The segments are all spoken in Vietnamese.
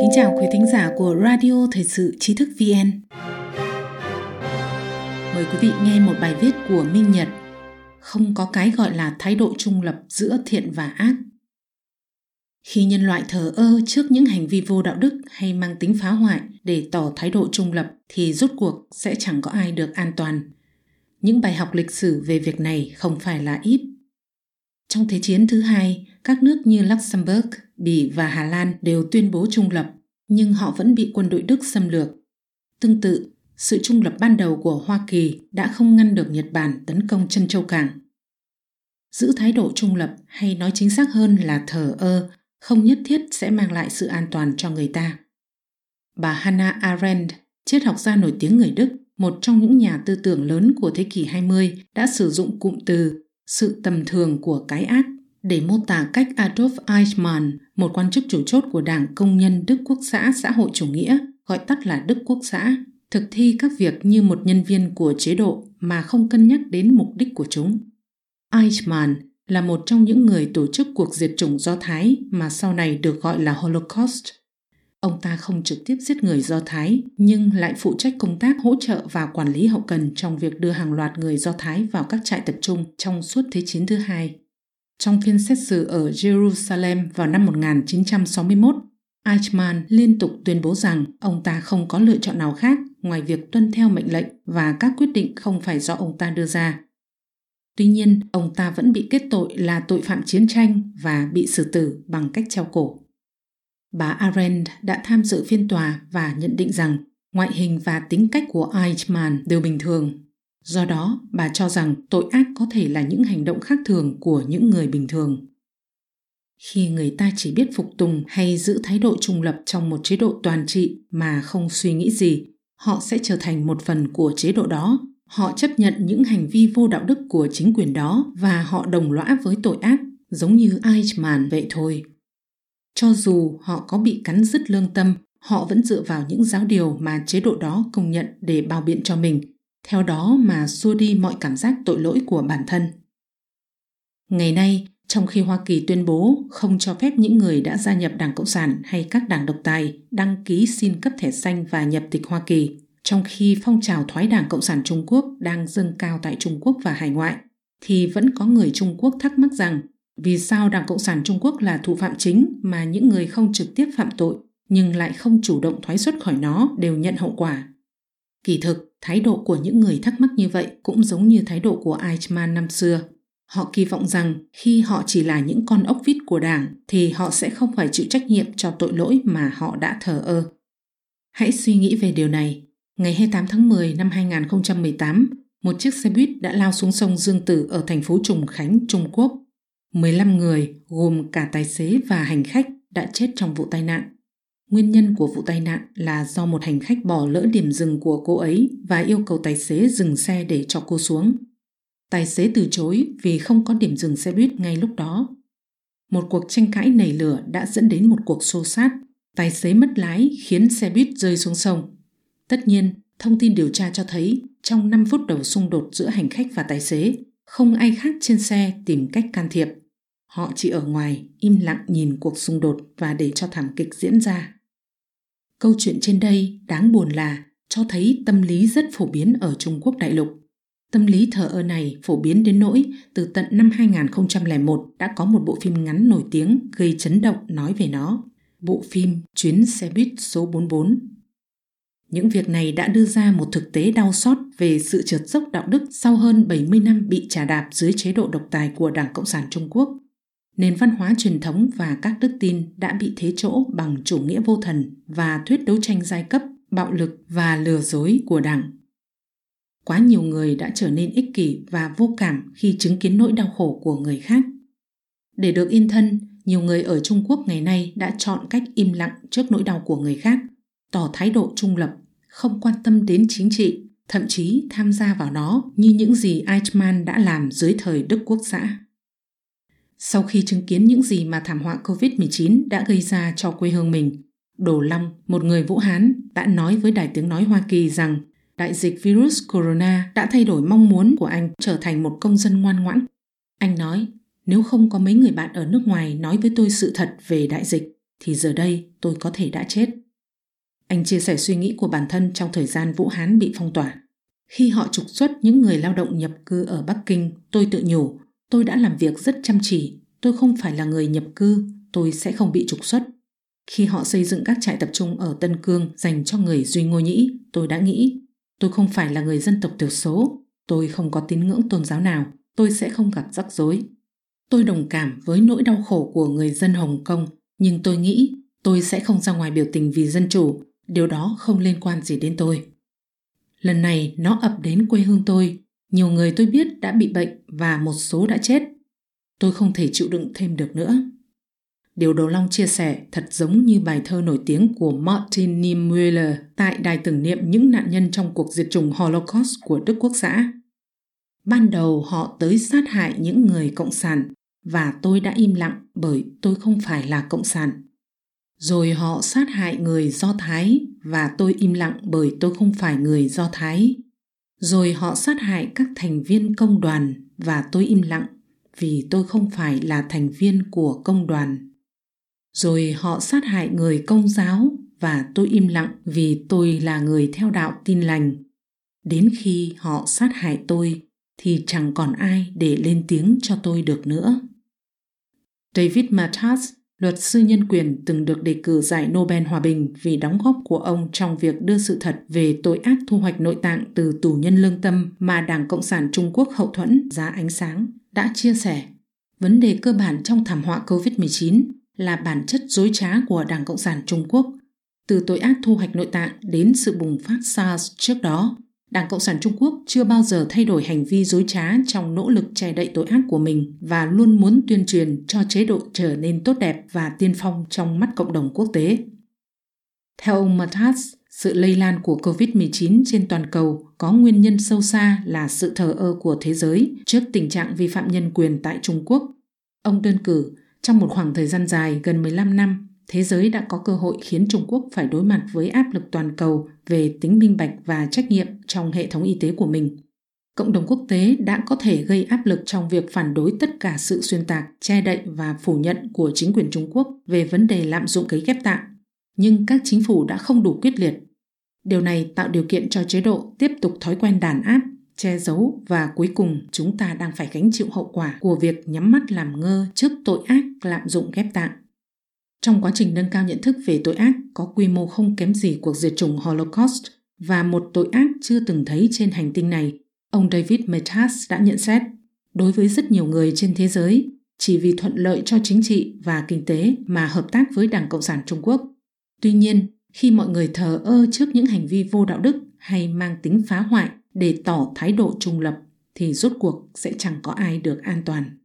Kính chào quý thính giả của Radio Thời sự Trí thức VN. Mời quý vị nghe một bài viết của Minh Nhật. Không có cái gọi là thái độ trung lập giữa thiện và ác. Khi nhân loại thờ ơ trước những hành vi vô đạo đức hay mang tính phá hoại để tỏ thái độ trung lập thì rốt cuộc sẽ chẳng có ai được an toàn. Những bài học lịch sử về việc này không phải là ít. Trong Thế chiến thứ hai, các nước như Luxembourg, Bỉ và Hà Lan đều tuyên bố trung lập, nhưng họ vẫn bị quân đội Đức xâm lược. Tương tự, sự trung lập ban đầu của Hoa Kỳ đã không ngăn được Nhật Bản tấn công chân châu cảng. Giữ thái độ trung lập hay nói chính xác hơn là thờ ơ không nhất thiết sẽ mang lại sự an toàn cho người ta. Bà Hannah Arendt, triết học gia nổi tiếng người Đức, một trong những nhà tư tưởng lớn của thế kỷ 20, đã sử dụng cụm từ sự tầm thường của cái ác để mô tả cách Adolf Eichmann, một quan chức chủ chốt của Đảng Công nhân Đức Quốc xã Xã hội chủ nghĩa, gọi tắt là Đức Quốc xã, thực thi các việc như một nhân viên của chế độ mà không cân nhắc đến mục đích của chúng. Eichmann là một trong những người tổ chức cuộc diệt chủng Do Thái mà sau này được gọi là Holocaust. Ông ta không trực tiếp giết người Do Thái, nhưng lại phụ trách công tác hỗ trợ và quản lý hậu cần trong việc đưa hàng loạt người Do Thái vào các trại tập trung trong suốt Thế chiến thứ hai. Trong phiên xét xử ở Jerusalem vào năm 1961, Eichmann liên tục tuyên bố rằng ông ta không có lựa chọn nào khác ngoài việc tuân theo mệnh lệnh và các quyết định không phải do ông ta đưa ra. Tuy nhiên, ông ta vẫn bị kết tội là tội phạm chiến tranh và bị xử tử bằng cách treo cổ. Bà Arendt đã tham dự phiên tòa và nhận định rằng ngoại hình và tính cách của Eichmann đều bình thường Do đó, bà cho rằng tội ác có thể là những hành động khác thường của những người bình thường. Khi người ta chỉ biết phục tùng hay giữ thái độ trung lập trong một chế độ toàn trị mà không suy nghĩ gì, họ sẽ trở thành một phần của chế độ đó. Họ chấp nhận những hành vi vô đạo đức của chính quyền đó và họ đồng lõa với tội ác, giống như Eichmann vậy thôi. Cho dù họ có bị cắn dứt lương tâm, họ vẫn dựa vào những giáo điều mà chế độ đó công nhận để bao biện cho mình theo đó mà xua đi mọi cảm giác tội lỗi của bản thân. Ngày nay, trong khi Hoa Kỳ tuyên bố không cho phép những người đã gia nhập Đảng Cộng sản hay các đảng độc tài đăng ký xin cấp thẻ xanh và nhập tịch Hoa Kỳ, trong khi phong trào thoái Đảng Cộng sản Trung Quốc đang dâng cao tại Trung Quốc và hải ngoại, thì vẫn có người Trung Quốc thắc mắc rằng vì sao Đảng Cộng sản Trung Quốc là thủ phạm chính mà những người không trực tiếp phạm tội nhưng lại không chủ động thoái xuất khỏi nó đều nhận hậu quả Kỳ thực, thái độ của những người thắc mắc như vậy cũng giống như thái độ của Eichmann năm xưa. Họ kỳ vọng rằng khi họ chỉ là những con ốc vít của đảng thì họ sẽ không phải chịu trách nhiệm cho tội lỗi mà họ đã thờ ơ. Hãy suy nghĩ về điều này. Ngày 28 tháng 10 năm 2018, một chiếc xe buýt đã lao xuống sông Dương Tử ở thành phố Trùng Khánh, Trung Quốc. 15 người, gồm cả tài xế và hành khách, đã chết trong vụ tai nạn. Nguyên nhân của vụ tai nạn là do một hành khách bỏ lỡ điểm dừng của cô ấy và yêu cầu tài xế dừng xe để cho cô xuống. Tài xế từ chối vì không có điểm dừng xe buýt ngay lúc đó. Một cuộc tranh cãi nảy lửa đã dẫn đến một cuộc xô xát. Tài xế mất lái khiến xe buýt rơi xuống sông. Tất nhiên, thông tin điều tra cho thấy trong 5 phút đầu xung đột giữa hành khách và tài xế, không ai khác trên xe tìm cách can thiệp. Họ chỉ ở ngoài, im lặng nhìn cuộc xung đột và để cho thảm kịch diễn ra. Câu chuyện trên đây đáng buồn là cho thấy tâm lý rất phổ biến ở Trung Quốc đại lục. Tâm lý thờ ơ này phổ biến đến nỗi từ tận năm 2001 đã có một bộ phim ngắn nổi tiếng gây chấn động nói về nó. Bộ phim Chuyến xe buýt số 44. Những việc này đã đưa ra một thực tế đau xót về sự trượt dốc đạo đức sau hơn 70 năm bị trà đạp dưới chế độ độc tài của Đảng Cộng sản Trung Quốc nền văn hóa truyền thống và các đức tin đã bị thế chỗ bằng chủ nghĩa vô thần và thuyết đấu tranh giai cấp, bạo lực và lừa dối của Đảng. Quá nhiều người đã trở nên ích kỷ và vô cảm khi chứng kiến nỗi đau khổ của người khác. Để được yên thân, nhiều người ở Trung Quốc ngày nay đã chọn cách im lặng trước nỗi đau của người khác, tỏ thái độ trung lập, không quan tâm đến chính trị, thậm chí tham gia vào nó như những gì Eichmann đã làm dưới thời Đức Quốc xã. Sau khi chứng kiến những gì mà thảm họa COVID-19 đã gây ra cho quê hương mình, Đồ Long, một người Vũ Hán, đã nói với Đài Tiếng Nói Hoa Kỳ rằng đại dịch virus corona đã thay đổi mong muốn của anh trở thành một công dân ngoan ngoãn. Anh nói, nếu không có mấy người bạn ở nước ngoài nói với tôi sự thật về đại dịch, thì giờ đây tôi có thể đã chết. Anh chia sẻ suy nghĩ của bản thân trong thời gian Vũ Hán bị phong tỏa. Khi họ trục xuất những người lao động nhập cư ở Bắc Kinh, tôi tự nhủ, tôi đã làm việc rất chăm chỉ, tôi không phải là người nhập cư, tôi sẽ không bị trục xuất. Khi họ xây dựng các trại tập trung ở Tân Cương dành cho người Duy Ngô Nhĩ, tôi đã nghĩ, tôi không phải là người dân tộc thiểu số, tôi không có tín ngưỡng tôn giáo nào, tôi sẽ không gặp rắc rối. Tôi đồng cảm với nỗi đau khổ của người dân Hồng Kông, nhưng tôi nghĩ tôi sẽ không ra ngoài biểu tình vì dân chủ, điều đó không liên quan gì đến tôi. Lần này nó ập đến quê hương tôi, nhiều người tôi biết đã bị bệnh và một số đã chết. Tôi không thể chịu đựng thêm được nữa. Điều Đồ Long chia sẻ thật giống như bài thơ nổi tiếng của Martin Niemöller tại đài tưởng niệm những nạn nhân trong cuộc diệt chủng Holocaust của Đức Quốc xã. Ban đầu họ tới sát hại những người cộng sản và tôi đã im lặng bởi tôi không phải là cộng sản. Rồi họ sát hại người Do Thái và tôi im lặng bởi tôi không phải người Do Thái. Rồi họ sát hại các thành viên công đoàn và tôi im lặng vì tôi không phải là thành viên của công đoàn. Rồi họ sát hại người công giáo và tôi im lặng vì tôi là người theo đạo tin lành. Đến khi họ sát hại tôi thì chẳng còn ai để lên tiếng cho tôi được nữa. David Matas, luật sư nhân quyền từng được đề cử giải Nobel Hòa bình vì đóng góp của ông trong việc đưa sự thật về tội ác thu hoạch nội tạng từ tù nhân lương tâm mà Đảng Cộng sản Trung Quốc hậu thuẫn ra ánh sáng, đã chia sẻ. Vấn đề cơ bản trong thảm họa COVID-19 là bản chất dối trá của Đảng Cộng sản Trung Quốc, từ tội ác thu hoạch nội tạng đến sự bùng phát SARS trước đó Đảng Cộng sản Trung Quốc chưa bao giờ thay đổi hành vi dối trá trong nỗ lực che đậy tội ác của mình và luôn muốn tuyên truyền cho chế độ trở nên tốt đẹp và tiên phong trong mắt cộng đồng quốc tế. Theo ông Matas, sự lây lan của COVID-19 trên toàn cầu có nguyên nhân sâu xa là sự thờ ơ của thế giới trước tình trạng vi phạm nhân quyền tại Trung Quốc. Ông đơn cử, trong một khoảng thời gian dài gần 15 năm, thế giới đã có cơ hội khiến Trung Quốc phải đối mặt với áp lực toàn cầu về tính minh bạch và trách nhiệm trong hệ thống y tế của mình. Cộng đồng quốc tế đã có thể gây áp lực trong việc phản đối tất cả sự xuyên tạc, che đậy và phủ nhận của chính quyền Trung Quốc về vấn đề lạm dụng cấy ghép tạng. Nhưng các chính phủ đã không đủ quyết liệt. Điều này tạo điều kiện cho chế độ tiếp tục thói quen đàn áp, che giấu và cuối cùng chúng ta đang phải gánh chịu hậu quả của việc nhắm mắt làm ngơ trước tội ác lạm dụng ghép tạng. Trong quá trình nâng cao nhận thức về tội ác có quy mô không kém gì cuộc diệt chủng Holocaust và một tội ác chưa từng thấy trên hành tinh này, ông David Metas đã nhận xét, đối với rất nhiều người trên thế giới, chỉ vì thuận lợi cho chính trị và kinh tế mà hợp tác với Đảng Cộng sản Trung Quốc. Tuy nhiên, khi mọi người thờ ơ trước những hành vi vô đạo đức hay mang tính phá hoại để tỏ thái độ trung lập thì rốt cuộc sẽ chẳng có ai được an toàn.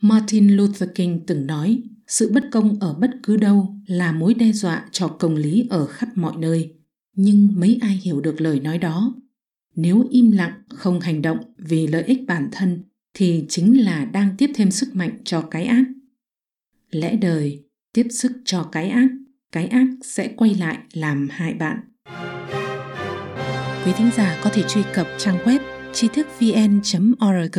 Martin Luther King từng nói, sự bất công ở bất cứ đâu là mối đe dọa cho công lý ở khắp mọi nơi. Nhưng mấy ai hiểu được lời nói đó? Nếu im lặng không hành động vì lợi ích bản thân thì chính là đang tiếp thêm sức mạnh cho cái ác. Lẽ đời tiếp sức cho cái ác cái ác sẽ quay lại làm hại bạn. Quý thính giả có thể truy cập trang web tri thức vn org